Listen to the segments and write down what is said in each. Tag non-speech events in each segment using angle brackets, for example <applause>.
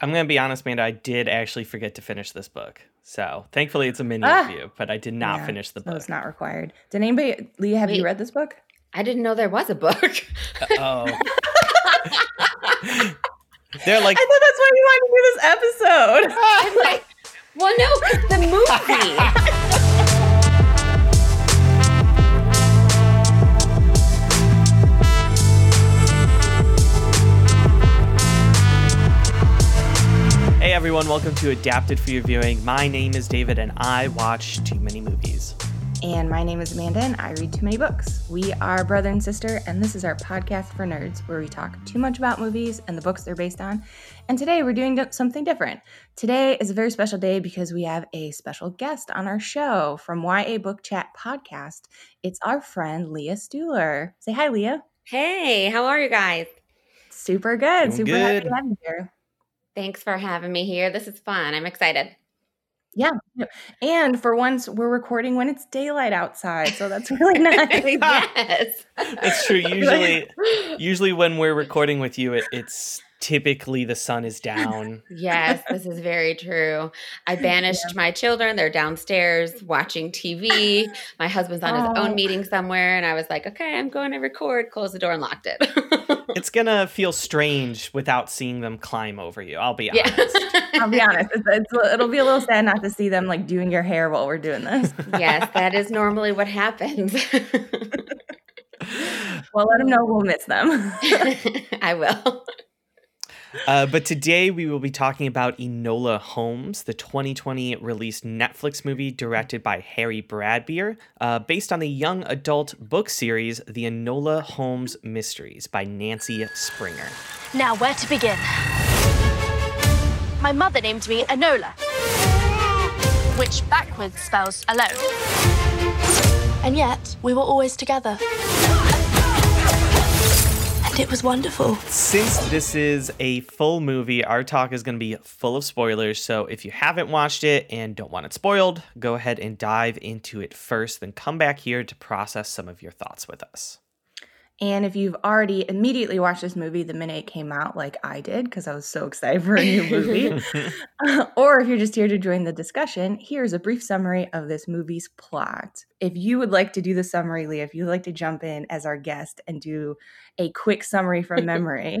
I'm gonna be honest, Amanda. I did actually forget to finish this book. So thankfully, it's a mini Ah. review, but I did not Yeah, finish the So book. it's not required. Did anybody, Leah, have you read this book? I didn't know there was a book. Oh. <laughs> They're like, I thought that's why you wanted to do this episode. I'm like, well, no, the <laughs> movie. Everyone, welcome to Adapted for Your Viewing. My name is David, and I watch too many movies. And my name is Amanda, and I read too many books. We are brother and sister, and this is our podcast for nerds where we talk too much about movies and the books they're based on. And today we're doing something different. Today is a very special day because we have a special guest on our show from YA Book Chat podcast. It's our friend Leah Stuhler. Say hi, Leah. Hey, how are you guys? Super good. Doing Super happy to have you here. Thanks for having me here. This is fun. I'm excited. Yeah. And for once, we're recording when it's daylight outside, so that's really <laughs> nice. <laughs> yes. It's true. <laughs> Usually, usually when we're recording with you, it, it's typically the sun is down. <laughs> Yes, this is very true. I <laughs> banished my children. They're downstairs watching TV. My husband's on his Oh. own meeting somewhere. And I was like, okay, I'm going to record. Close the door and locked it. <laughs> It's gonna feel strange without seeing them climb over you. I'll be yeah. honest. I'll be honest. It's, it's, it'll be a little sad not to see them like doing your hair while we're doing this. yes, that is normally what happens. Well, let them know we'll miss them. I will. Uh, but today we will be talking about Enola Holmes, the 2020 released Netflix movie directed by Harry Bradbeer, uh, based on the young adult book series The Enola Holmes Mysteries by Nancy Springer. Now, where to begin? My mother named me Enola, which backwards spells alone. And yet, we were always together. And it was wonderful. Since this is a full movie, our talk is going to be full of spoilers. So if you haven't watched it and don't want it spoiled, go ahead and dive into it first, then come back here to process some of your thoughts with us. And if you've already immediately watched this movie the minute it came out, like I did, because I was so excited for a new movie, <laughs> <laughs> or if you're just here to join the discussion, here's a brief summary of this movie's plot. If you would like to do the summary, Leah, if you'd like to jump in as our guest and do a quick summary from <laughs> memory,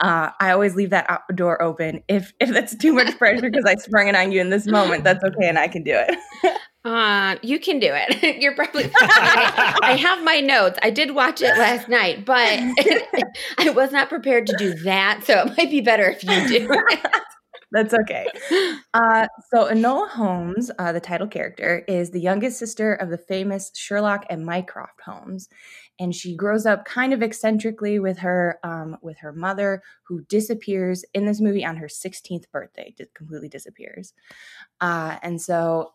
uh, I always leave that door open. If if that's too much pressure because I sprung it on you in this moment, that's okay, and I can do it. Uh, you can do it. <laughs> You're probably. I, <laughs> I have my notes. I did watch it last night, but <laughs> I was not prepared to do that. So it might be better if you do it. That's okay. Uh, so Enola Holmes, uh, the title character, is the youngest sister of the famous Sherlock and Mycroft Holmes, and she grows up kind of eccentrically with her um, with her mother, who disappears in this movie on her 16th birthday. Just completely disappears, uh, and so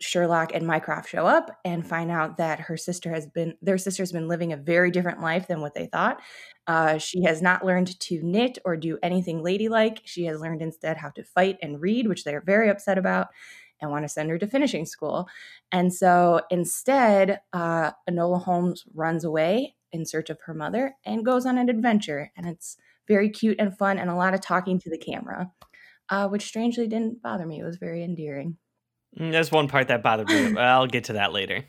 Sherlock and Mycroft show up and find out that her sister has been their sister's been living a very different life than what they thought. Uh, she has not learned to knit or do anything ladylike. She has learned instead how to fight and read, which they're very upset about and want to send her to finishing school. And so instead, uh, Enola Holmes runs away in search of her mother and goes on an adventure. And it's very cute and fun and a lot of talking to the camera, uh, which strangely didn't bother me. It was very endearing. Mm, There's one part that bothered me. <laughs> I'll get to that later.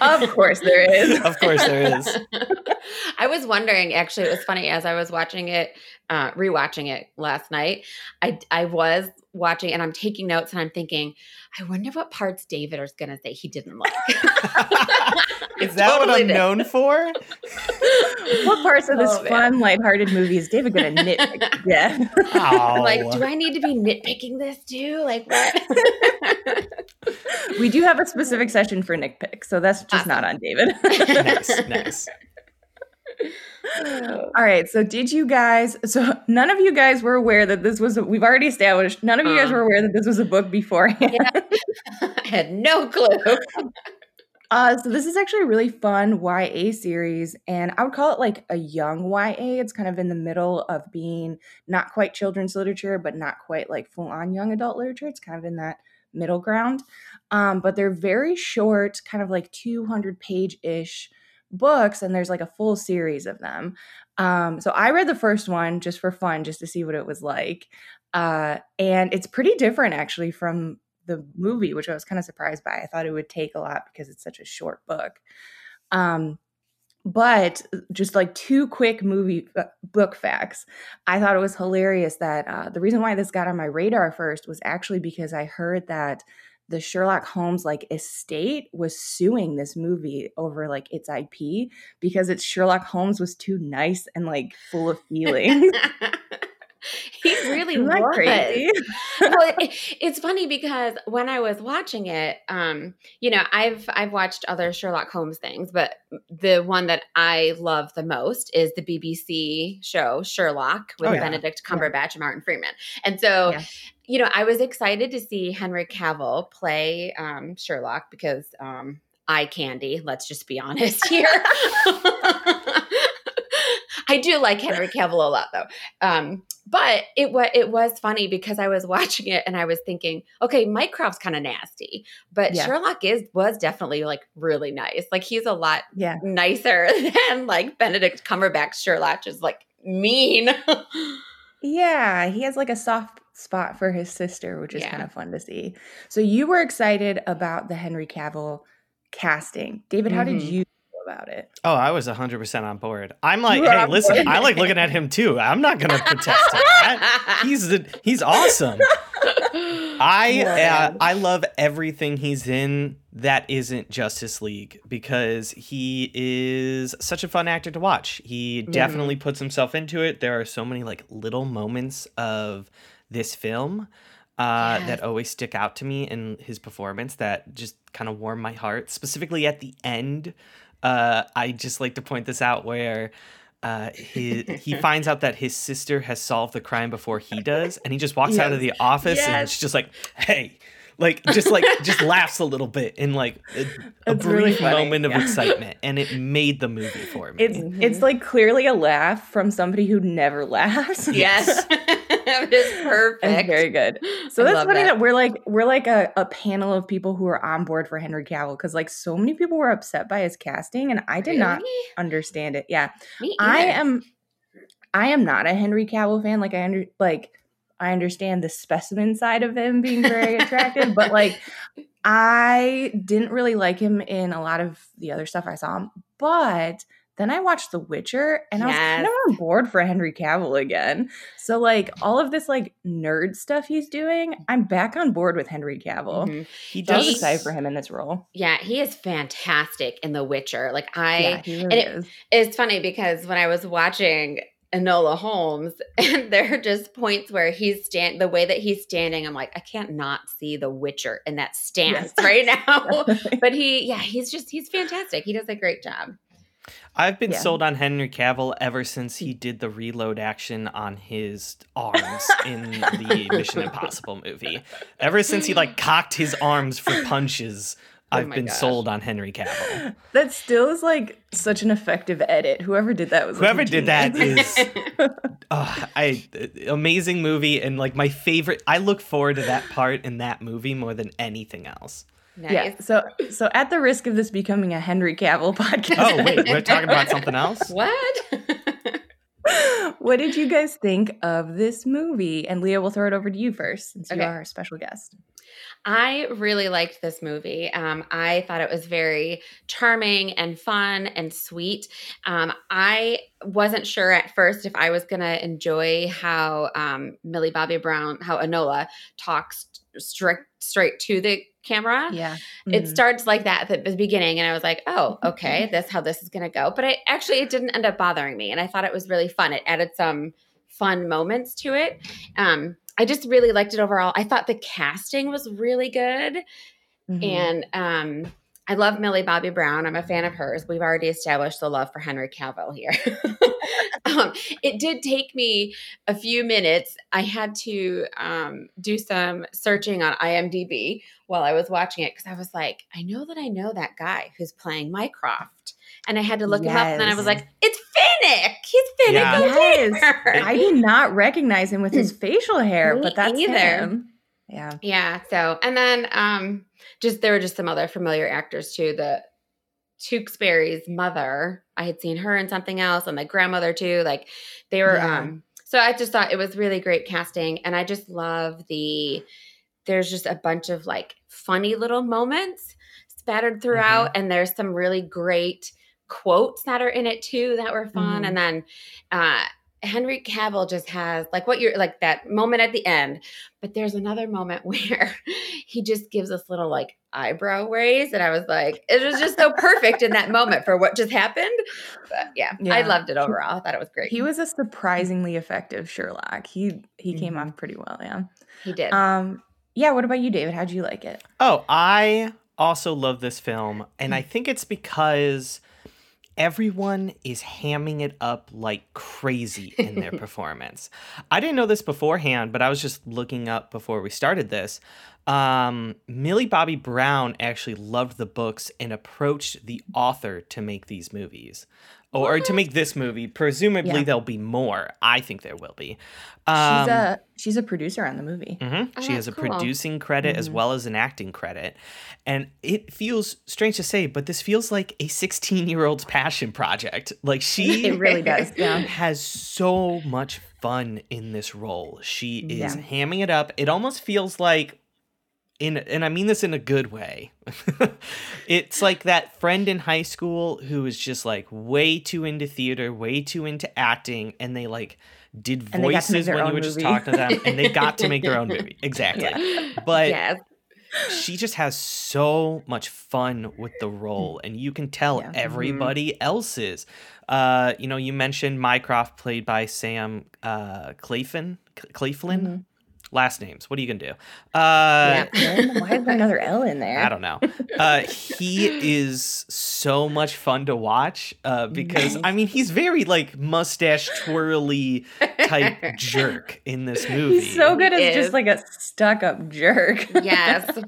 Of course, there is. <laughs> Of course, there is. <laughs> I was wondering. Actually, it was funny as I was watching it, uh, rewatching it last night. I I was watching and I'm taking notes and I'm thinking, I wonder what parts David is going to say he didn't like. Is that what I'm did. known for? what parts of this Oh, man. fun, lighthearted movie is David going to nitpick? <laughs> Yeah. Oh, like, do I need to be nitpicking this too? Like what? <laughs> we do have a specific session for nitpick, so that's just not on David. nice, <laughs> nice. All right. So, did you guys? So, none of you guys were aware that this was. A, we've already established. None of you guys Uh. were aware that this was a book beforehand. Yeah. I had no clue. Uh, so this is actually a really fun YA series, and I would call it like a young YA. It's kind of in the middle of being not quite children's literature, but not quite like full on young adult literature. It's kind of in that middle ground. Um, but they're very short, kind of like 200 page ish books, and there's like a full series of them. Um, so I read the first one just for fun, just to see what it was like. Uh, and it's pretty different actually from the movie, which I was kind of surprised by. I thought it would take a lot because it's such a short book. Um, but just like two quick movie uh, book facts. I thought it was hilarious that uh, the reason why this got on my radar first was actually because I heard that the Sherlock Holmes like estate was suing this movie over like its IP because its Sherlock Holmes was too nice and like full of <laughs> feelings. <laughs> <laughs> he really was. crazy? well, it, <laughs> it's funny because when I was watching it, um, you know, I've I've watched other Sherlock Holmes things, but the one that I love the most is the BBC show Sherlock with Oh, yeah. Benedict Cumberbatch and Martin Freeman. And so, Yeah. you know, I was excited to see Henry Cavill play um, Sherlock because um, eye candy. Let's just be honest <laughs> here. I do like <laughs> Henry Cavill a lot, though. Um, but it was it was funny because I was <laughs> watching it and I was thinking, okay, Mycroft's kind of nasty, but Yeah. Sherlock is was definitely like really nice. Like he's a lot yeah. nicer <laughs> than like Benedict Cumberbatch Sherlock is like mean. Yeah, he has like a soft spot for his sister, which is Yeah. kind of fun to see. So you were excited about the Henry Cavill casting. David, how did Mhm. you about it? Oh, I was 100% on board. I'm like, hey, listen, board. I like looking at him too. I'm not going to protest. <laughs> He's the, he's awesome. I uh, I love everything he's in that isn't Justice League because he is such a fun actor to watch. He definitely puts himself into it. There are so many like little moments of this film uh, Yes. that always stick out to me in his performance that just kind of warm my heart. Specifically at the end, uh, I just like to point this out where uh, he he <laughs> finds out that his sister has solved the crime before he does, and he just walks out of the office and it's just like, hey. Like just like just laughs a little bit in like a, a It's really brief moment of yeah. excitement, and it made the movie for me. It's it's like clearly a laugh from somebody who never laughs. yes, <laughs> <laughs> <laughs> it is perfect. It's very good. So I that's funny that. that. we're like we're like a, a panel of people who are on board for Henry Cavill because like so many people were upset by his casting and I did not understand it. Yeah. Me I am I am not a Henry Cavill fan. Like I under like I understand the specimen side of him being very attractive, but like <laughs> I didn't really like him in a lot of the other stuff I saw him. But then I watched The Witcher and I was kind of Yes. on board for Henry Cavill again. So like all of this like nerd stuff he's doing, I'm back on board with Henry Cavill. Mhm. he So does excited for him in this role. Yeah, he is fantastic in The Witcher. Like I, yeah, he and it- is. it's funny because when I was watching Enola Holmes, <laughs> and there are just points where he's stand the way that he's standing, I'm like, I can't not see the Witcher in that stance Yes. <laughs> right now. <laughs> but he, yeah, he's just he's fantastic. He does a great job. I've been Yeah. sold on Henry Cavill ever since he did the reload action on his <laughs> arms in the Mission Impossible movie. Ever since he like cocked his arms for punches, Oh I've been gosh. sold on Henry Cavill. That still is like such an effective edit. Whoever did that was like, Whoever did that is uh, I amazing movie and like my favorite. I look forward to that part in that movie more than anything else. Nice. Yeah. So so at the risk of this becoming a Henry Cavill podcast. Oh wait, we're talking about something <laughs> else. What? <laughs> what did you guys think of this movie? And Leah, we'll throw it over to you first since you are our special guest. I really liked this movie. Um, I thought it was very charming and fun and sweet. Um, I wasn't sure at first if I was going to enjoy how um, Millie Bobby Brown, how Enola talks straight straight to the camera. Yeah. It Mhm. starts like that at the beginning, and I was like, "Oh, okay, that's how this is going to go." But it actually it didn't end up bothering me, and I thought it was really fun. It added some fun moments to it. Um, I just really liked it overall. I thought the casting was really good, Mhm. and um, I love Millie Bobby Brown. I'm a fan of hers. We've already established the love for Henry Cavill here. <laughs> um, it did take me a few minutes. I had to um, do some searching on IMDb while I was watching it because I was like, I know that I know that guy who's playing Mycroft. And I had to look him up, and then I was like, "It's Finnick. He's Finnick Yeah. Yes. I did not recognize him with his facial hair, Me but that's either. him. Yeah. Yeah. So, and then um just there were just some other familiar actors too. The Tewksbury's mother. I had seen her in something else, and my grandmother too. Like they were. Yeah. um So I just thought it was really great casting, and I just love the. There's just a bunch of like funny little moments spattered throughout, and there's some really great quotes that are in it too that were fun. Mhm. And then uh Henry Cavill just has like what you're like that moment at the end, but there's another moment <laughs> where he just gives this little like eyebrow raise, and I was like, it was just so perfect in that moment for what just happened. But yeah, I loved it overall. I thought it was great. He was a surprisingly effective Sherlock. He he came Mhm. off pretty well, yeah. he did. Um yeah, what about you, David? How'd you like it? Oh, I also love this film, and I think it's because everyone is hamming it up like crazy in their <laughs> performance. I didn't know this beforehand, but I was just looking up before we started this. Um, Millie Bobby Brown actually loved the books and approached the author to make these movies. Or to make this movie. Presumably Yeah. there'll be more. I think there will be. she's Um, a she's a producer on the movie. Mhm. Oh, she has a cool. producing credit as Mhm. well as an acting credit. And it feels strange to say, but this feels like a 16 year old's passion project. Like she <laughs> It really does. <laughs> Yeah. has so much fun in this role. She is Yeah. hamming it up. It almost feels like in and I mean this in a good way. <laughs> it's like that friend in high school who is just like way too into theater, way too into acting, and they like did And they got to make voices when you own were just movie. talking to them, and they got to make their own movie. <laughs> Exactly. Yeah. But yes. she just has so much fun with the role and you can tell Yeah. everybody else is uh you know you mentioned mycroft played by sam uh clayfin clayflin Mhm. Last names what are you gonna do uh Ellen? Why is there another L in there? I don't know. Uh, he is so much fun to watch uh, because I mean he's very like mustache twirly type <laughs> jerk in this movie, He's so good He as is. just like a stuck up jerk. <laughs> yes.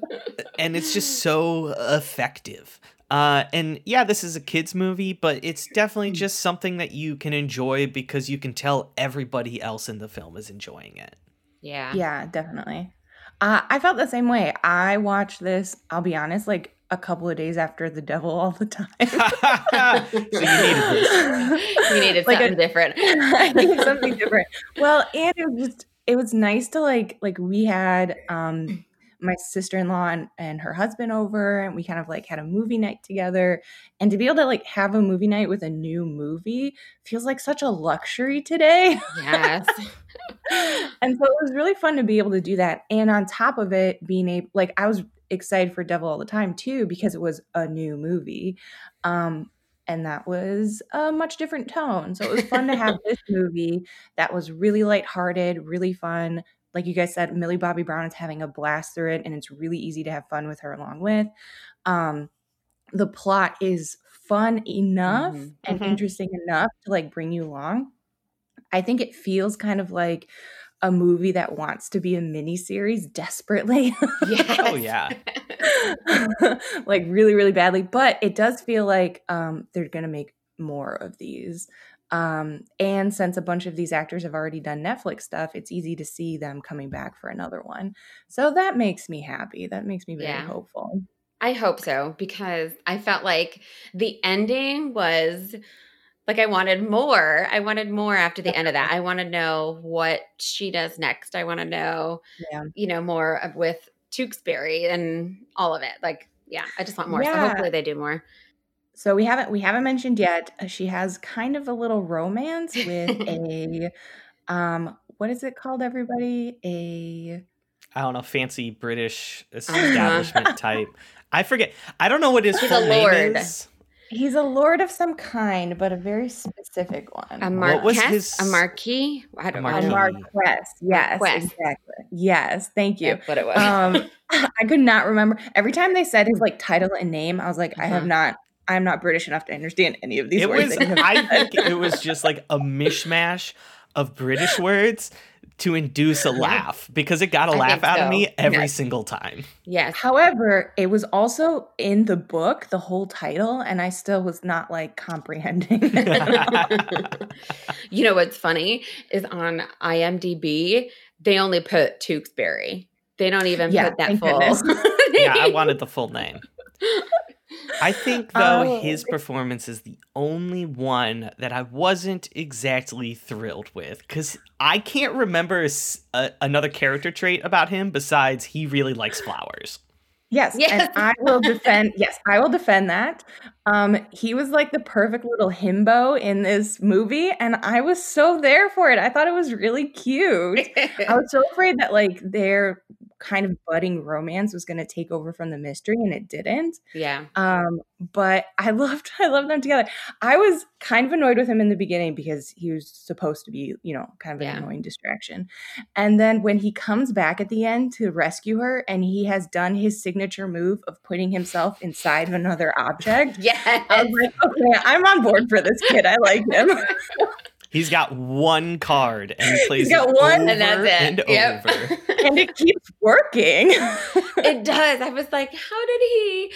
and it's just so effective. Uh, and yeah, this is a kids movie, but it's definitely just something that you can enjoy because you can tell everybody else in the film is enjoying it. Yeah. Yeah, definitely. Uh, I felt the same way. I watched this, I'll be honest, like a couple of days after The Devil all the time. <laughs> so you needed this. You needed <laughs> Like a- something different. <laughs> I need something different. Well, and it was just it was nice to like like we had um my sister-in-law and, and her husband over and we kind of like had a movie night together. And to be able to like have a movie night with a new movie feels like such a luxury today. Yes. <laughs> and so it was really fun to be able to do that. And on top of it being able like i was excited for devil all the time too because it was a new movie um and that was a much different tone. So it was fun to have <laughs> this movie that was really lighthearted really fun like you guys said millie bobby brown is having a blast through it and it's really easy to have fun with her along with um the plot is fun enough Mhm. and Mhm. interesting enough to like bring you along I think it feels kind of like a movie that wants to be a mini series desperately. Yes. Oh yeah. <laughs> like really, really badly. But it does feel like um, they're going to make more of these. Um, and since a bunch of these actors have already done Netflix stuff, it's easy to see them coming back for another one. So that makes me happy. That makes me very Yeah. hopeful. I hope so because I felt like the ending was like I wanted more. I wanted more after the end of that. <laughs> I want to know what she does next. I want to know, Yeah. you know, more of with Tewksbury and all of it. Like, yeah, I just want more. So hopefully they do more. So we haven't we haven't mentioned yet. uh, She has kind of a little romance with <laughs> a um what is it called everybody? A I don't know, fancy British Uh-huh. <laughs> establishment type. I forget. I don't know what his He's full a name lord. is. he's a lord of some kind, but a very specific one. A What was marquess, his- a marquis. I don't marquis. a know. marquess. Yes, Marquess. exactly. Yes, thank you. That's what it was. Um <laughs> I could not remember. Every time they said his like title and name, I was like, I have Uh-huh. not I'm not British enough to understand any of these It words. was. that you have I think it was just like a mishmash of British words to induce a laugh because it got a I laugh think out of me every Yes. single time. yes. However, it was also in the book, the whole title, and I still was not like comprehending. <laughs> you know what's funny is on IMDb they only put Tewksbury. They don't even Yeah, put that full. goodness. <laughs> yeah, I wanted the full name. <laughs> I think though Oh. his performance is the only one that I wasn't exactly thrilled with because I can't remember a s- a- another character trait about him besides he really likes flowers. Yes, Yes. and I will defend. <laughs> Yes, I will defend that. Um, he was like the perfect little himbo in this movie, and I was so there for it. I thought it was really cute. <laughs> I was so afraid that like their kind of budding romance was going to take over from the mystery, and it didn't. yeah. Um, but I <laughs> loved I loved them together. I was kind of annoyed with him in the beginning because he was supposed to be, you know, kind of an Yeah. annoying distraction. And then when he comes back at the end to rescue her and he has done his signature move of putting himself inside of another object, <laughs> yeah. I was like, okay, I'm on board for this kid. I like him. <laughs> He's got one card and he plays got it one over and that's it. and Yep. over. <laughs> and it keeps working. it does. I was like, how did he?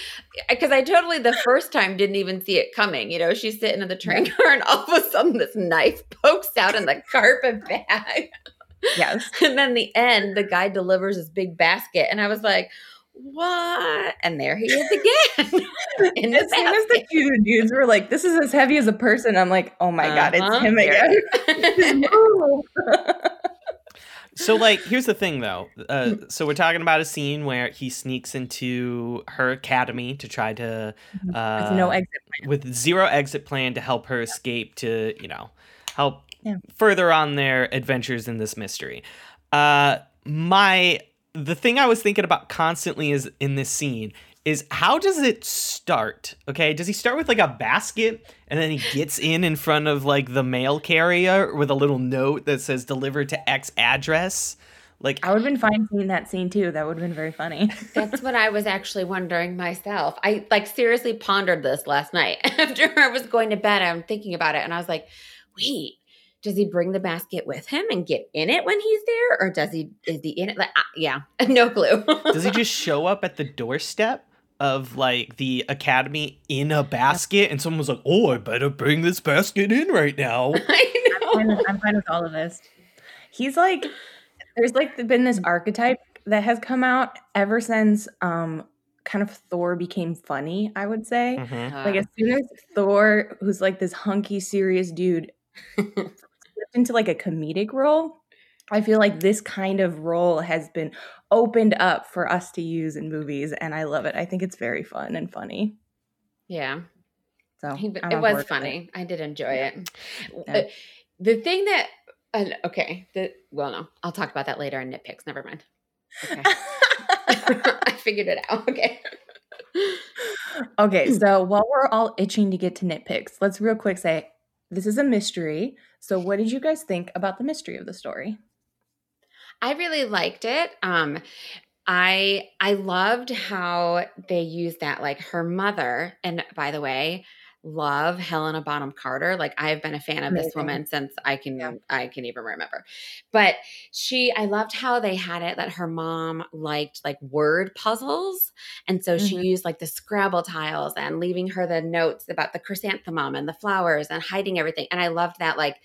Because I totally the first time didn't even see it coming. You know, she's sitting in the train car, and all of a sudden, this knife pokes out in the carpet bag. yes. <laughs> And then the end, the guy delivers his big basket, and I was like, "What?" And there he is again <laughs> in the As soon as the basket. two dudes were like, this is as heavy as a person, I'm like, oh my God, Uh-huh. it's him There again. it <laughs> His is. move. So, like, here's the thing, though. Uh, so we're talking about a scene where he sneaks into her academy to try to, uh, There's no exit plan. with zero exit plan to help her escape to, you know, help Yeah. further on their adventures in this mystery. Uh, my the thing I was thinking about constantly is in this scene is how does it start? Okay, does he start with like a basket and then he gets in in front of like the mail carrier with a little note that says delivered to X address? Like I would have been fine seeing that scene too. That would have been very funny. <laughs> That's what I was actually wondering myself. I like seriously pondered this last night <laughs> after I was going to bed. I'm thinking about it, and I was like, "Wait, does he bring the basket with him and get in it when he's there, or does he is he in it?" Like, uh, yeah, <laughs> no clue. does he just <laughs> show up at the doorstep of like the academy in a basket and someone was like, "Oh, I better bring this basket in right now." <laughs> I know. I'm, I'm fine with all of this. He's like, there's like been this archetype that has come out ever since um kind of Thor became funny, I would say. Mhm. Like as soon as Thor, who's like this hunky, serious dude, slipped into like a comedic role, I feel like this kind of role has been opened up for us to use in movies, and I love it. I think it's very fun and funny. yeah, So He- it was funny. I did enjoy it. Yeah. Uh, The thing that, uh, okay, the well, no, I'll talk about that later in nitpicks. Never mind. Okay. <laughs> <laughs> I figured it out. Okay. Okay, so while we're all itching to get to nitpicks, let's real quick say this is a mystery. So, what did you guys think about the mystery of the story? I really liked it. Um, I I loved how they used that, like her mother. And by the way, love Helena Bonham Carter. Like I have been a fan of this woman since I can Yeah. I can even remember. But she, I loved how they had it that her mom liked like word puzzles, and so she Mhm. used like the Scrabble tiles and leaving her the notes about the chrysanthemum and the flowers and hiding everything. And I loved that like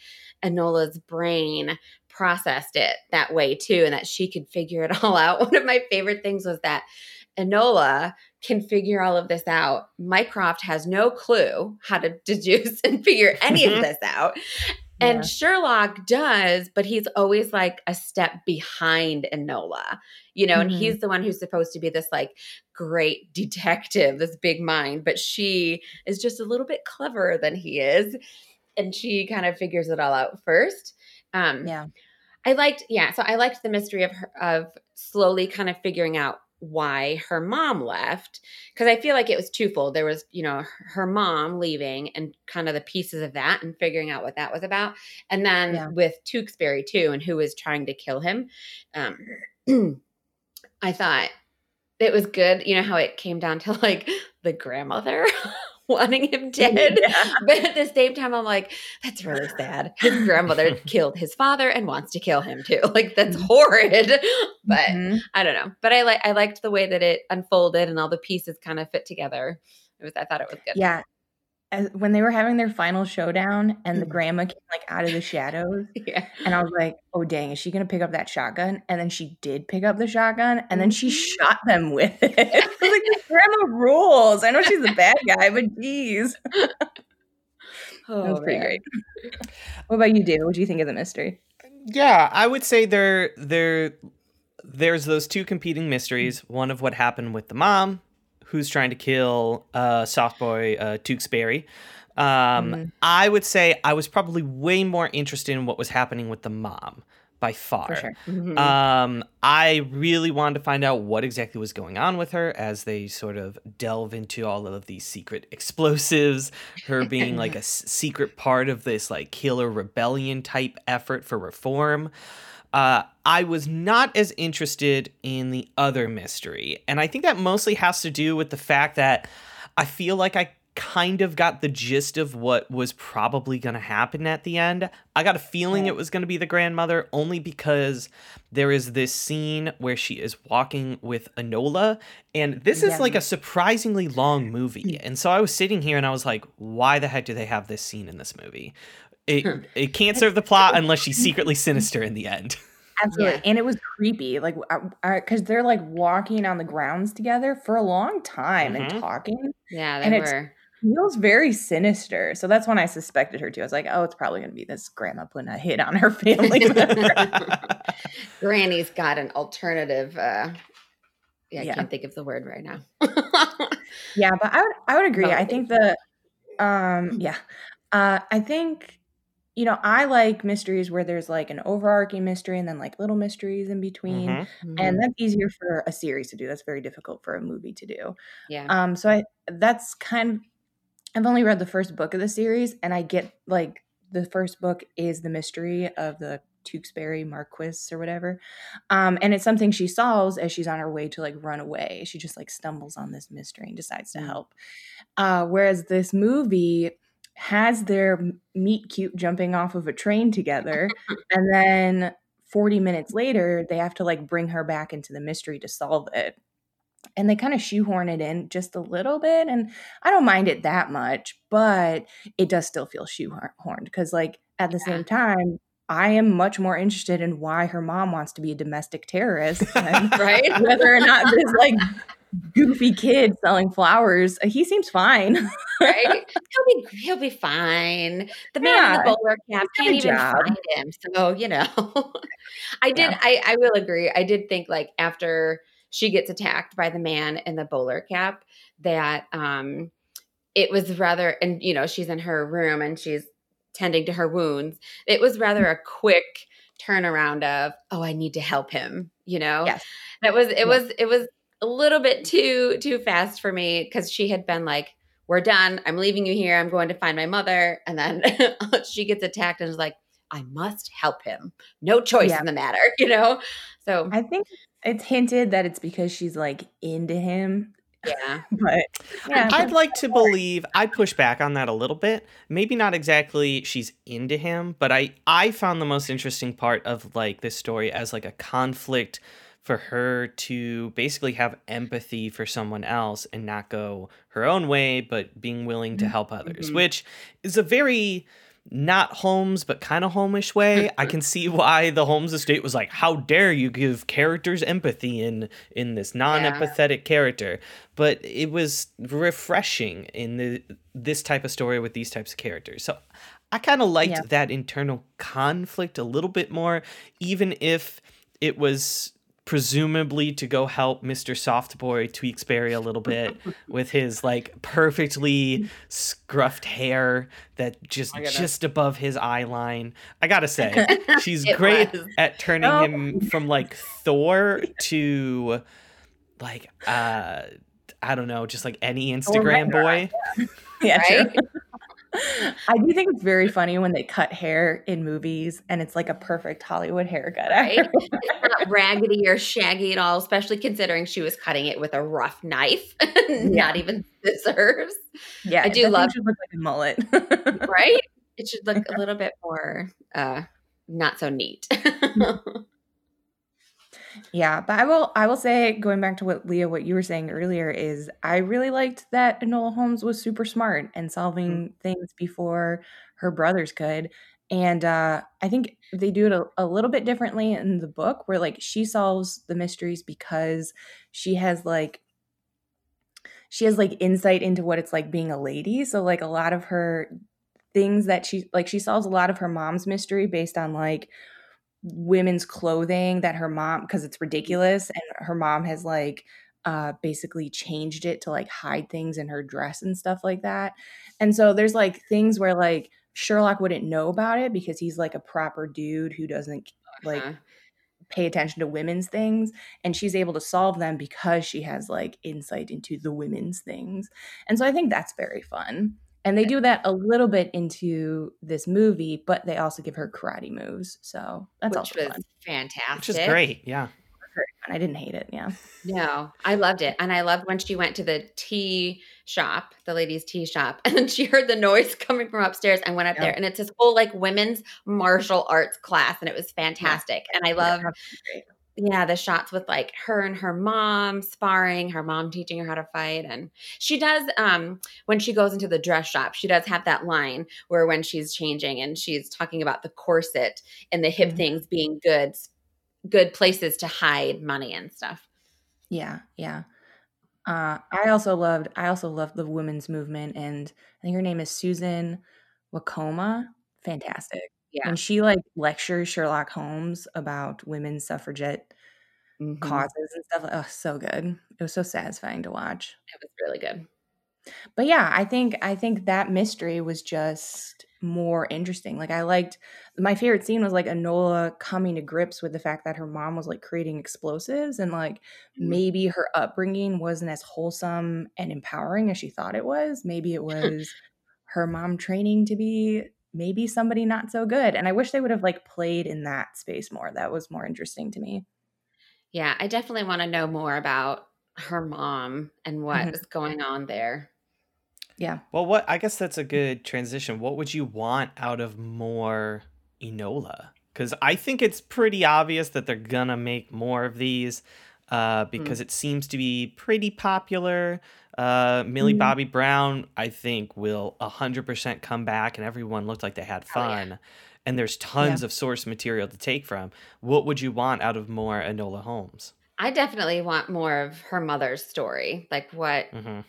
Enola's brain processed it that way too, and that she could figure it <laughs> all out. One of my favorite things was that Enola can figure all of this out. Mycroft has no clue how to deduce <laughs> and figure any of this out. And Yeah. Sherlock does, but he's always like a step behind Enola, you know, and Mhm. he's the one who's supposed to be this like great <laughs> detective, this big mind, but she is just a little bit cleverer than he is. And she kind of figures it all out first. Um, Yeah. I liked, yeah. So I liked the mystery of her, of slowly kind of figuring out why her mom left because I feel like it was twofold. There was, you know, her mom leaving and kind of the pieces of that and figuring out what that was about, and then Yeah. with Tewksbury too, and who was trying to kill him. Um, <clears throat> I thought it was good. You know how it came down to like the grandmother <laughs> <laughs> wanting him dead. Yeah. But at the same time, I'm like, that's really <sighs> sad. His grandmother <laughs> killed his father and wants to kill him too. <laughs> Like that's horrid. But Mhm. I don't know. But I like I liked the way that it unfolded and all the pieces kind of fit together. It was I thought it was good. Yeah. As, when they were having their final showdown and the grandma came like out of the shadows <laughs> Yeah. and I was like, "Oh dang, is she gonna pick up that shotgun?" And then she did pick up the shotgun, and then she Mhm. shot them with it. <laughs> I was like, "This "Grandma rules." I know she's a bad guy, but geez, <laughs> Oh, that was pretty man. great. What about you, David? What do you think of the mystery? Yeah, I would say there there there's those two competing mysteries. One of what happened with the mom, who's trying to kill uh soft boy uh Tewksbury. Um Mhm. I would say I was probably way more interested in what was happening with the mom by far. Sure. Mhm. Um, I really wanted to find out what exactly was going on with her as they sort of delve into all of these secret <laughs> explosives, her being like a <laughs> s- secret part of this like killer rebellion type effort for reform. Uh, I was not as interested in the other mystery, and I think that mostly has to do with the fact that I feel like I kind of got the gist of what was probably going to happen at the end. I got a feeling it was going to be the grandmother only because there is this scene where she is walking with Enola. and this is Yeah. like a surprisingly long movie. And so I was sitting here and I was like, why the heck do they have this scene in this movie? It, it can't serve the plot unless she's secretly sinister in the end. <laughs> Absolutely. Yeah. And it was creepy. Like, because they're like walking on the grounds together for a long time Mhm. and talking. yeah, they and it's- were. Feels very sinister. So that's when I suspected her too. I was like, oh, it's probably going to be this grandma putting a hit on her <laughs> family. <laughs> Granny's got an alternative. Uh, yeah, I Yeah. can't think of the word right now. yeah, but I would, I would agree. I think the, um, yeah, uh, I think, you know, I like mysteries where there's like an overarching mystery and then like little mysteries in between. Mhm. And that's easier for a series to do. That's very difficult for a movie to do. yeah, Um, so I that's kind of I've only read the first book of the series, and I get like the first book is the mystery of the Tewksbury Marquis or whatever. Um, and it's something she solves as she's on her way to like run away. She just like stumbles on this mystery and decides to Mm. help. Uh, whereas this movie has their meet cute jumping off of a train together, <laughs> and then 40 minutes later, they have to like bring her back into the mystery to solve it and they kind of shoehorn it in just a little bit and i don't mind it that much but it does still feel shoehorned because like at the Yeah. same time i am much more interested in why her mom wants to be a domestic terrorist <laughs> than right. whether or not this like goofy kid selling flowers he seems fine <laughs> right? He'll be he'll be fine. The man in the bowler cap can't even job. find him. So, you know. <laughs> I did Yeah. I I will agree. I did think like after she gets attacked by the man in the bowler cap that um it was rather and you know, she's in her room and she's tending to her wounds. It was rather a quick turnaround of, oh, I need to help him, you know? Yes. That was it Yeah. was it was a little bit too too fast for me because she had been like we're done. I'm leaving you here. I'm going to find my mother. And then <laughs> she gets attacked and is like, I must help him. No choice Yeah. in the matter, <laughs> you know? So, i think it's hinted that it's because she's like into him yeah. but yeah I'd like to believe I'd push back on that a little bit. Maybe not exactly she's into him, but I I found the most interesting part of like this story as like a conflict for her to basically have empathy for someone else and not go her own way, but being willing to help others, Mhm. which is a very not Holmes, but kind of Holmish way. <laughs> I can see why the Holmes estate was like, "How dare you give characters empathy in in this non-empathetic character?" But it was refreshing in the this type of story with these types of characters. So I kind of liked Yeah. that internal conflict a little bit more, even if it was presumably to go help Mr. Softboy Tewksbury a little bit <laughs> with his like perfectly scruffed hair that just gotta- just above his eye line. I gotta say, <laughs> she's great was. at turning Oh. him from like Thor to like uh I don't know, just like any Instagram boy. <laughs> yeah true. Right? I do think it's very funny when they cut hair in movies and it's like a perfect Hollywood haircut. Right? Not raggedy or shaggy at all, especially considering she was cutting it with a rough knife, <laughs> not even scissors, yeah, I do love- should look like a mullet. right? It should look <laughs> a little bit more uh not so neat. <laughs> Yeah, but I will I will say going back to what Leah what you were saying earlier is I really liked that Enola Holmes was super smart and solving mm-hmm. things before her brothers could. And uh, I think they do it a, a, little bit differently in the book where like she solves the mysteries because she has like she has like insight into what it's like being a lady. So like a lot of her things that she like she solves a lot of her mom's mystery based on like women's clothing that her mom because it's ridiculous and her mom has like uh basically changed it to like hide things in her dress and stuff like that. And so there's like things where like Sherlock wouldn't know about it because he's like a proper dude who doesn't like uh-huh. pay attention to women's things and she's able to solve them because she has like insight into the women's things. And so I think that's very fun. And they do that a little bit into this movie, but they also give her karate moves. So that's Which also was fun. fantastic. Which is great. Yeah. I didn't hate it. Yeah. No, I loved it. And I loved when she went to the tea shop, the ladies' tea shop, <laughs> and she heard the noise coming from upstairs and went up yeah. there. And it's this whole like women's martial arts class. And it was fantastic. Yeah. And I love yeah, the shots with like her and her mom sparring, her mom teaching her how to fight. And she does, um, when she goes into the dress shop, she does have that line where when she's changing and she's talking about the corset and the hip mm-hmm. things being good good places to hide money and stuff. Yeah, yeah. Uh, I also loved I also loved the women's movement and I think her name is Susan Wokoma. Fantastic. Yeah. And she like lectures Sherlock Holmes about women's suffragette mm-hmm. causes and stuff. Oh, so good. It was so satisfying to watch. It was really good. But yeah, I think I think that mystery was just more interesting. Like I liked my favorite scene was like Enola coming to grips with the fact that her mom was like creating explosives and like mm-hmm. maybe her upbringing wasn't as wholesome and empowering as she thought it was. Maybe it <laughs> was her mom training to be maybe somebody not so good. And I wish they would have like played in that space more. That was more interesting to me. Yeah, I definitely want to know more about her mom and what mm-hmm. is going on there. Yeah. Well, what I guess that's a good transition. What would you want out of more Enola? Because I think it's pretty obvious that they're gonna make more of these, uh, hmm. because mm. it seems to be pretty popular. Uh, Millie mm. Bobby Brown, I think, will hundred percent come back, and everyone looked like they had fun. Oh, yeah. And there's tons yeah. of source material to take from. What would you want out of more Enola Holmes? I definitely want more of her mother's story, like what. Mm-hmm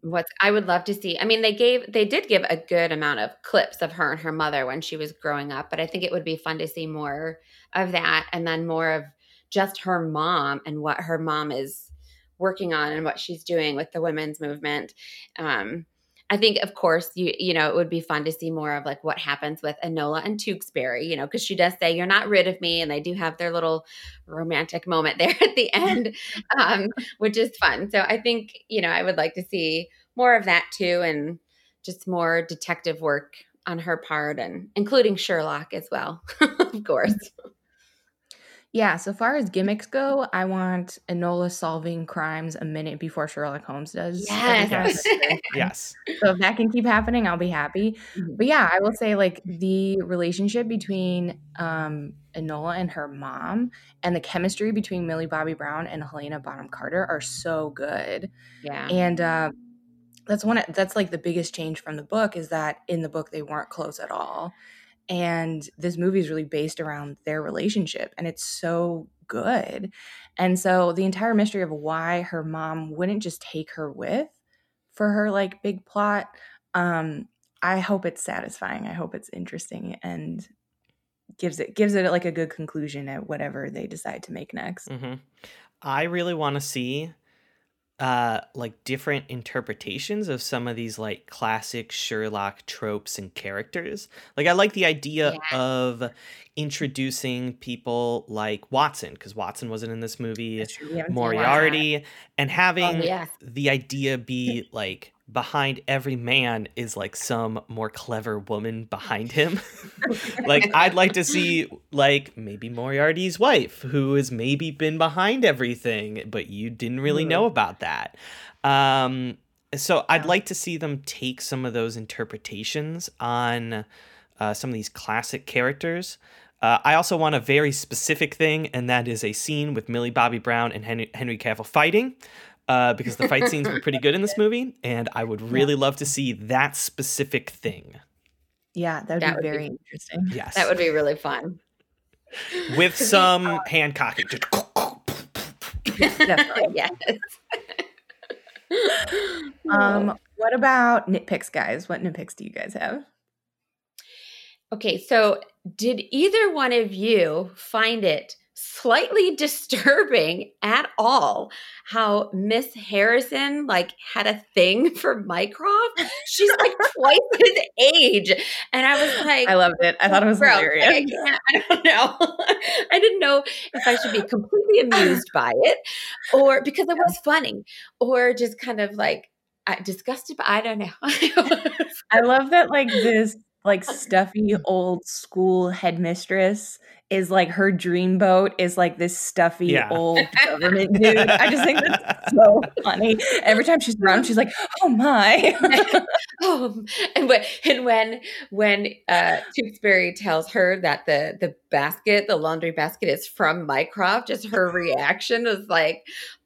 what I would love to see. I mean, they gave they did give a good amount of clips of her and her mother when she was growing up, but I think it would be fun to see more of that and then more of just her mom and what her mom is working on and what she's doing with the women's movement. Um, I think, of course, you you know, it would be fun to see more of like what happens with Enola and Tewksbury, you know, because she does say, "You're not rid of me," and they do have their little romantic moment <laughs> there at the <laughs> end, um, which is fun. So I think, you know, I would like to see more of that too, and just more detective work on her part, and including Sherlock as well, <laughs> of course. Yeah, so far as gimmicks go, I want Enola solving crimes a minute before Sherlock Holmes does. Yes. <laughs> yes. So if that can keep happening, I'll be happy. Mm-hmm. But yeah, I will say like the relationship between um Enola and her mom and the chemistry between Millie Bobby Brown and Helena Bonham Carter are so good. Yeah. And uh that's one that's like the biggest change from the book is that in the book they weren't close at all and this movie is really based around their relationship and it's so good. And so the entire mystery of why her mom wouldn't just take her with for her like big plot um i hope it's satisfying. I hope it's interesting and gives it gives it like a good conclusion at whatever they decide to make next. Mm-hmm. i really want to see uh like different interpretations of some of these like classic Sherlock tropes and characters. Like I like the idea yeah. of introducing people like Watson because Watson wasn't in this movie, Moriarty, and oh, having oh, yeah. the idea be <laughs> like behind every man is like some more clever woman behind him. <laughs> like I'd like to see like maybe Moriarty's wife who has maybe been behind everything but you didn't really know about that. Um so I'd like to see them take some of those interpretations on uh, some of these classic characters Uh, I also want a very specific thing, and that is a scene with Millie Bobby Brown and Henry, Henry Cavill fighting. Uh, because the fight scenes were pretty good in this movie, and I would really love to see that specific thing. Yeah, that would That be would be- very interesting. Yes, That would be really fun. With <laughs> he- some hand cocking. <laughs> Definitely. <laughs> yes. Um, what about nitpicks, guys? What nitpicks do you guys have? Okay, so did either one of you find it slightly <laughs> disturbing at all how Miss Harrison like had a thing <laughs> for Mycroft? She's like twice <laughs> his age. And I was like, I loved it. I thought it was Bro, hilarious. like, I, I don't know. I didn't know if I should be completely amused by it or because it was funny or just kind of like disgusted. But I don't know. I love that like this like <laughs> stuffy old school headmistress is like her dream boat is like this stuffy Yeah. old government <laughs> dude. I just think that's so funny. Every time she's around, she's like, "Oh my!" <laughs> oh, and when and when when uh, Tewksbury tells her that the the basket, the laundry basket, is from Mycroft, just her reaction was like.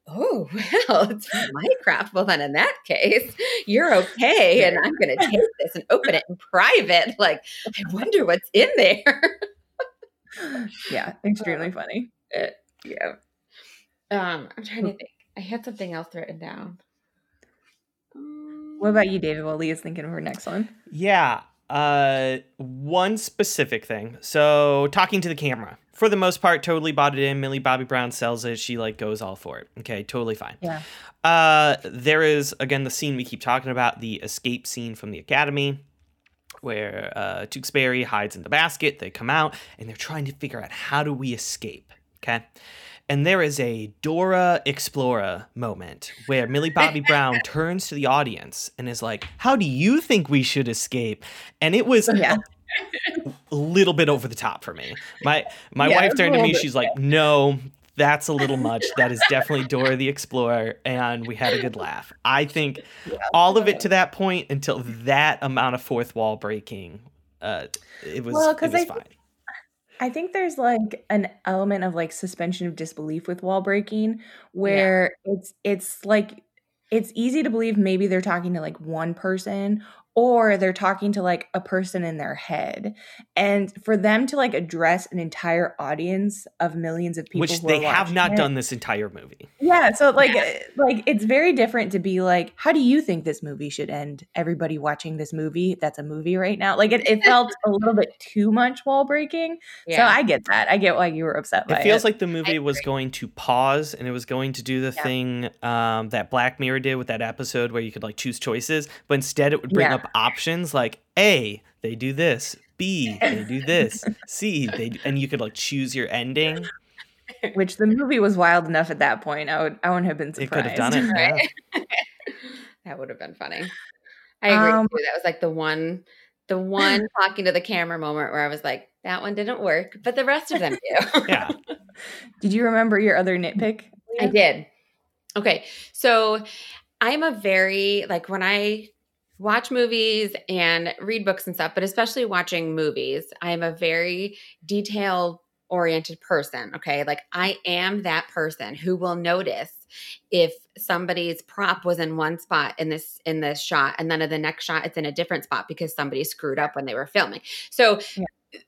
Oh <laughs> well, it's from Mycroft. Well, then in that case, you're okay, and I'm going to take this and open it in private. Like, I wonder what's in there. <laughs> yeah, extremely <laughs> funny. yeah. Um, I'm trying to think. I had something else written down. Um, What about you, David? While Leah's thinking of her next one. Yeah. Uh, one specific thing. So talking to the camera. For the most part, totally bought it in. Millie Bobby Brown sells it. She like goes all for it. Okay, totally fine. Yeah. Uh, there is again the scene we keep talking about, the escape scene from the academy, where uh, Tewksbury hides in the basket. They come out and they're trying to figure out how do we escape. Okay. And there is a Dora Explorer moment where Millie Bobby <laughs> Brown turns to the audience and is like, How do you think we should escape? And it was Yeah. a little bit over the top for me. My my Yeah, wife turned to me, little bit, she's like, No, that's a little much. That is definitely Dora the Explorer. And we had a good laugh. I think <laughs> all of it to that point until that amount of fourth wall breaking, uh, it was, Well, it was I fine. I think there's like an element of like suspension of disbelief with wall breaking where it's it's like it's easy to believe maybe they're talking to like one person or they're talking to like a person in their head. And for them to like address an entire audience of millions of people Which who are they have not it- done this entire movie. Yeah, so like uh, like it's very different to be like, how do you think this movie should end? Everybody watching this movie, that's a movie right now. Like it, it <laughs> felt a little bit too much wall breaking. So I get that. I get why you were upset by It it. feels like the movie was going to pause and it was going to do the Yeah. thing um, that Black Mirror did with that episode where you could like choose choices, but instead it would bring Yeah. up options like A, they do this, B, they do this, <laughs> C, they do, and you could like choose your ending. which the movie was wild enough at that point. I would I wouldn't have been surprised. It surprised. could have done it. yeah. <laughs> That would have been funny. I agree. Um, too. That was like the one, the one <laughs> talking to the camera moment where I was like, that one didn't work, but the rest of them do. Yeah. Did you remember your other nitpick? I did. Okay. So I'm a very, like, when I watch movies and read books and stuff, but especially watching movies, I'm a very detail oriented person. Okay. Like, I am that person who will notice if somebody's prop was in one spot in this in this shot and then in the next shot it's in a different spot because somebody screwed up when they were filming so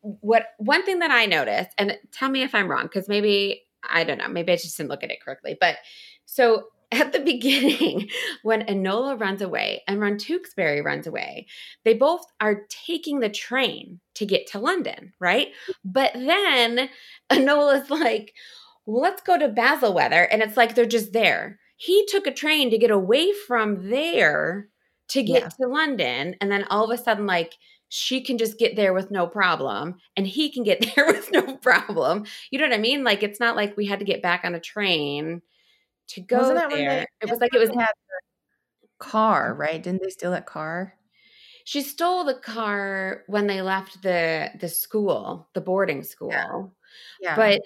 what one thing that i noticed and tell me if i'm wrong because maybe i don't know maybe i just didn't look at it correctly but so at the <laughs> beginning when enola runs away and ron tewksbury runs away they both are taking the train to get to london right but then enola's <laughs> like well, let's go to Basilweather. And it's like they're just there. He took a train to get away from there to get Yeah. to London. And then all of a sudden, like, she can just get there with no problem and he can get <laughs> there with no problem. You know what I mean? Like, it's not like we had to get back on a train to go Wasn't that there. they- it was like it was had car, right? Didn't they steal that car? she stole the car when they left the the school, the boarding school. Yeah. But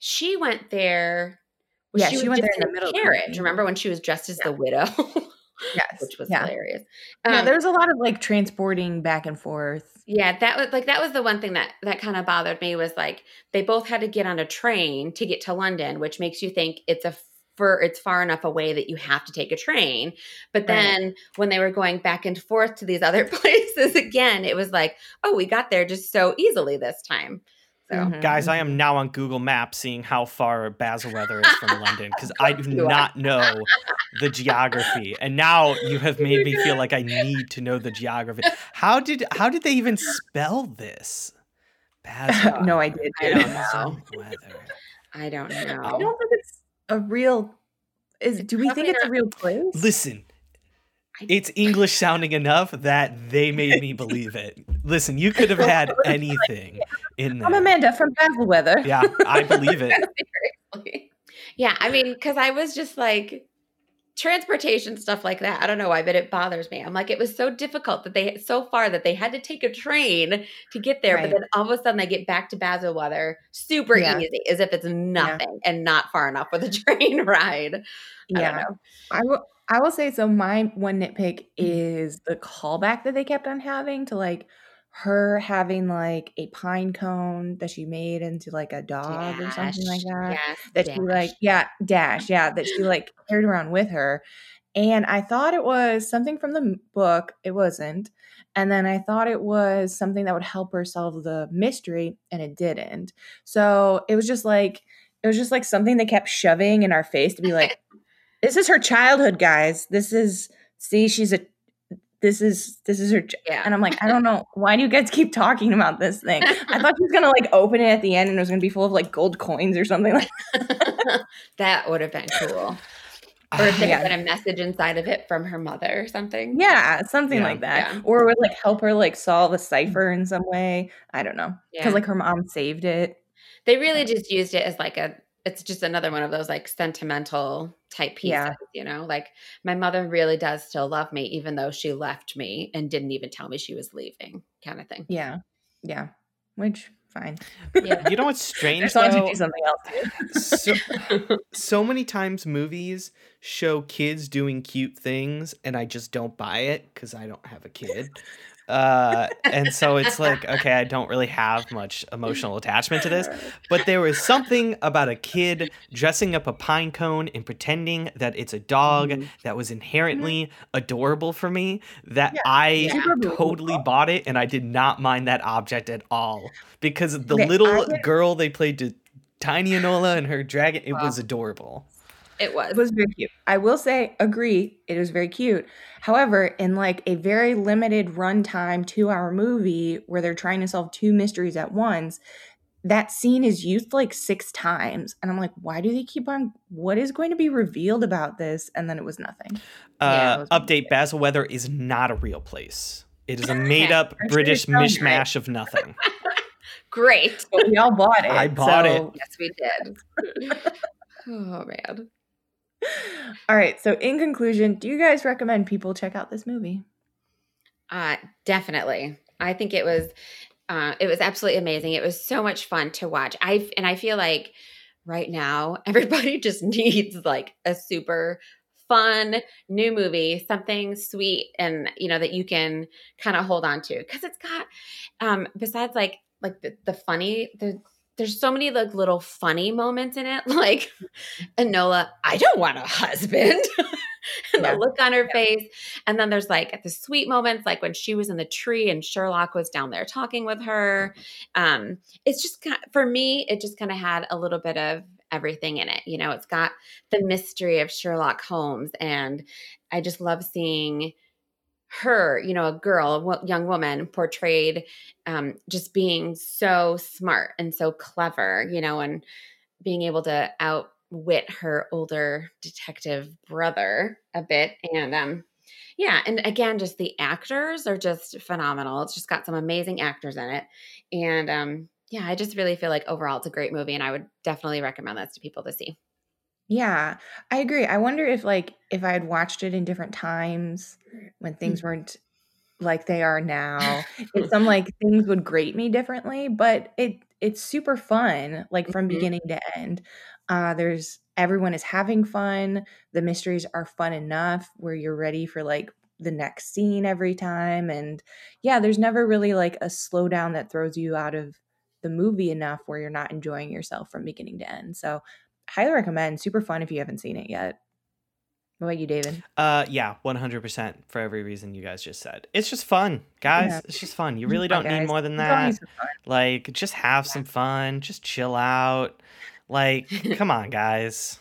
she went there. Yeah, she, she went there in the middle of the carriage. Remember when she was dressed as the widow? <laughs> Yes. which was yeah. hilarious. yeah, Um, there's a lot of like transporting back and forth. yeah, that was like that was the one thing that that kind of bothered me was like they both had to get on a train to get to London, which makes you think it's a for it's far enough away that you have to take a train. But Right. then when they were going back and forth to these other <laughs> places again, it was like, oh, we got there just so easily this time. So Mhm. Guys, I am now on Google Maps seeing how far Basilweather is from London because I do <laughs> not know the geography. And now you <laughs> have made me feel like I need to know the geography. How did how did they even spell this? Basil. no, I did. I don't know. I don't I know. don't think it's a real. Is do we think probably it's a real place? Listen, it's English sounding enough that they made me <laughs> believe it. Listen, you could have had <laughs> anything in there. I'm. Amanda from Basil Weather. Yeah, I believe it. <laughs> Yeah, I mean, because I was just like transportation stuff like that. I don't know why, but it bothers me. I'm like, it was so difficult that they so far that they had to take a train to get there, Right. but then all of a sudden they get back to Basil Weather super Yeah. easy, as if it's nothing and not far enough with a <laughs> train ride. I yeah. I will. I will say so. My one nitpick mm-hmm. is the callback that they kept on having to like her having like a pine cone that she made into like a dog or something like that. Yes, that she like yeah dash yeah that she like <gasps> carried around with her. And i thought it was something from the book it wasn't and then i thought it was something that would help her solve the mystery and it didn't. So it was just like it was just like something they kept shoving in our face to be like <laughs> this is her childhood guys. This is see she's a this is this is her. Yeah. and i'm like i <laughs> don't know why do you guys keep talking about this thing i thought she was gonna like open it at the end and it was gonna be full of like gold coins or something like <laughs> that would have been cool. <sighs> Uh, or if they Yeah. had a message inside of it from her mother or something. Yeah, something Yeah. like that. Yeah. Or would like help her like solve a cipher in some way. I don't know. Because like her mom saved it. They really just used it as like a it's just another one of those like sentimental type pieces, Yeah. you know? Like my mother really does still love me even though she left me and didn't even tell me she was leaving kind of thing. Yeah. Yeah. Which fine. Yeah. You know what's strange just to though? do something else. so, <laughs> so many times movies show kids doing cute things and I just don't buy it because I don't have a kid. Uh, and so it's like, okay, I don't really have much emotional attachment to this. But there was something about a kid dressing up a pine cone and pretending that it's a dog Mhm. that was inherently adorable for me that Yeah, I super totally bought it and I did not mind that object at all because the Okay, little girl they played to Tiny Enola and her dragon, it Wow. was adorable. It was. It was very cute. I will say, agree, it was very cute. However, in like a very limited runtime two hour movie where they're trying to solve two mysteries at once, that scene is used like six times. And I'm like, why do they keep on? What is going to be revealed about this? And then it was nothing. Uh, it was update Basil Weather is not a real place. It is a <laughs> made up Actually, British sounds right. mishmash of nothing. <laughs> Great. But we all bought <laughs> it. I bought it. Yes, we did. oh man. All right. So, in conclusion, do you guys recommend people check out this movie? Uh, definitely. I think it was uh, it was absolutely amazing. It was so much fun to watch. I and I feel like right now <laughs> everybody just needs like a super fun new movie, something sweet and you know that you can kind of hold on to because it's got um besides like like the, the funny the there's so many like little funny moments in it <laughs> like Enola I don't want a husband. <laughs> And Yeah. the look on her face. And then there's like the sweet moments like when she was in the tree and Sherlock was down there talking with her. Um it's just kind for me it just kind of had a little bit of everything in it you know? It's got the mystery of Sherlock Holmes and I just love seeing her, you know, a girl, a young woman portrayed um, just being so smart and so clever, you know, and being able to outwit her older detective brother a bit. And um, yeah, and again, just the actors are just phenomenal. It's just got some amazing actors in it. And um, yeah, I just really feel like overall it's a great movie, and I would definitely recommend this to people to see. Yeah, I agree. I wonder if like if I had watched it in different times when things weren't like they are now, if some <laughs> like things would grate me differently, but it it's super fun, like from Mhm. beginning to end. Uh, there's everyone is having fun. The mysteries are fun enough where you're ready for like the next scene every time. And yeah, there's never really like a slowdown that throws you out of the movie enough where you're not enjoying yourself from beginning to end. So highly recommend. Super fun if you haven't seen it yet. What about you, David? Uh, yeah, one hundred percent for every reason you guys just said. It's just fun, guys. Yeah. It's just fun. You really don't need more than that. Like, just have some fun. Just chill out. Like, <laughs> come on, guys.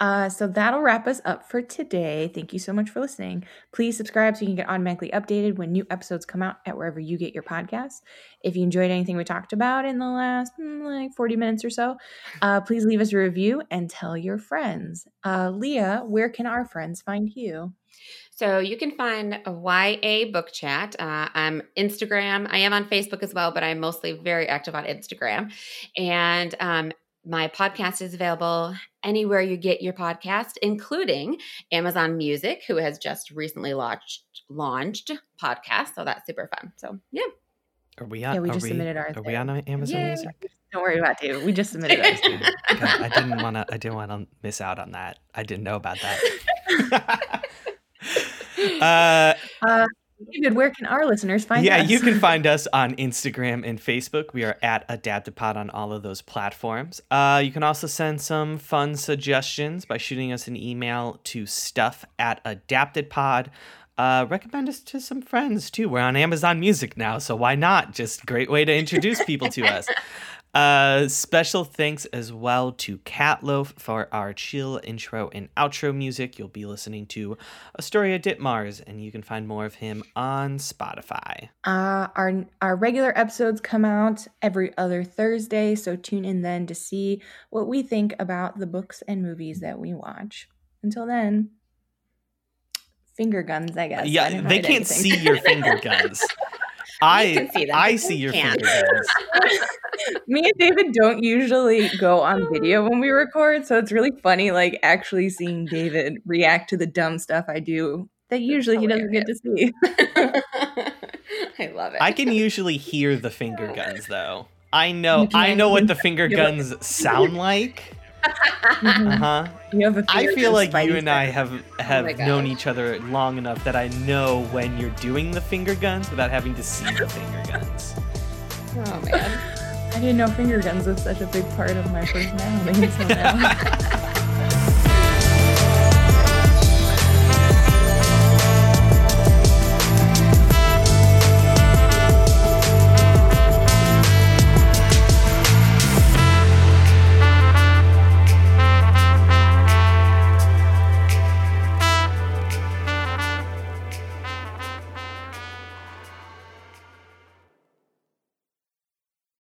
Uh, so that'll wrap us up for today. Thank you so much for listening. Please subscribe so you can get automatically updated when new episodes come out at wherever you get your podcasts. If you enjoyed anything we talked about in the last mm, like 40 minutes or so, uh, please leave us a review and tell your friends. Uh, Leah, where can our friends find you? So you can find YA book chat. Uh, I'm Instagram. I am on Facebook as well, but I'm mostly very active on Instagram. And um, my podcast is available anywhere you get your podcast, including Amazon Music, who has just recently launched launched podcast. So that's super fun. So yeah, Are we on? Yeah, we just we, submitted ours Are we on Amazon Yay. Music? Don't worry about it, We just submitted ours. <laughs> I didn't want to. I didn't want to miss out on that. I didn't know about that. <laughs> <laughs> uh, David, where can our listeners find yeah, us? Yeah, you can <laughs> find us on Instagram and Facebook. We are at AdaptedPod on all of those platforms. Uh, you can also send some fun suggestions by shooting us an email to stuff at AdaptedPod. Uh, recommend us to some friends too. We're on Amazon Music now, so why not? Just great way to introduce people to us. <laughs> Uh, special thanks as well to Catloaf for our chill intro and outro music. You'll be listening to Astoria Ditmars, and you can find more of him on Spotify. Uh, our our regular episodes come out every other Thursday, so tune in then to see what we think about the books and movies that we watch. Until then, finger guns, I guess. Yeah, didn't they can't anything. see your finger <laughs> guns. I can see them, I but see your can't. finger guns. <laughs> Me and David don't usually go on video when we record, so it's really funny, like actually seeing David react to the dumb stuff I do that usually he doesn't get to see. <laughs> I love it. I can usually hear the finger guns though. I know I know what <laughs> the finger guns sound like. Mhm. Uh-huh. You have a I feel like you and I have have my known each other long enough that I know when you're doing the finger guns without having to see the finger guns. oh man. <laughs> I didn't know finger guns was such a big part of my personality until now. <laughs>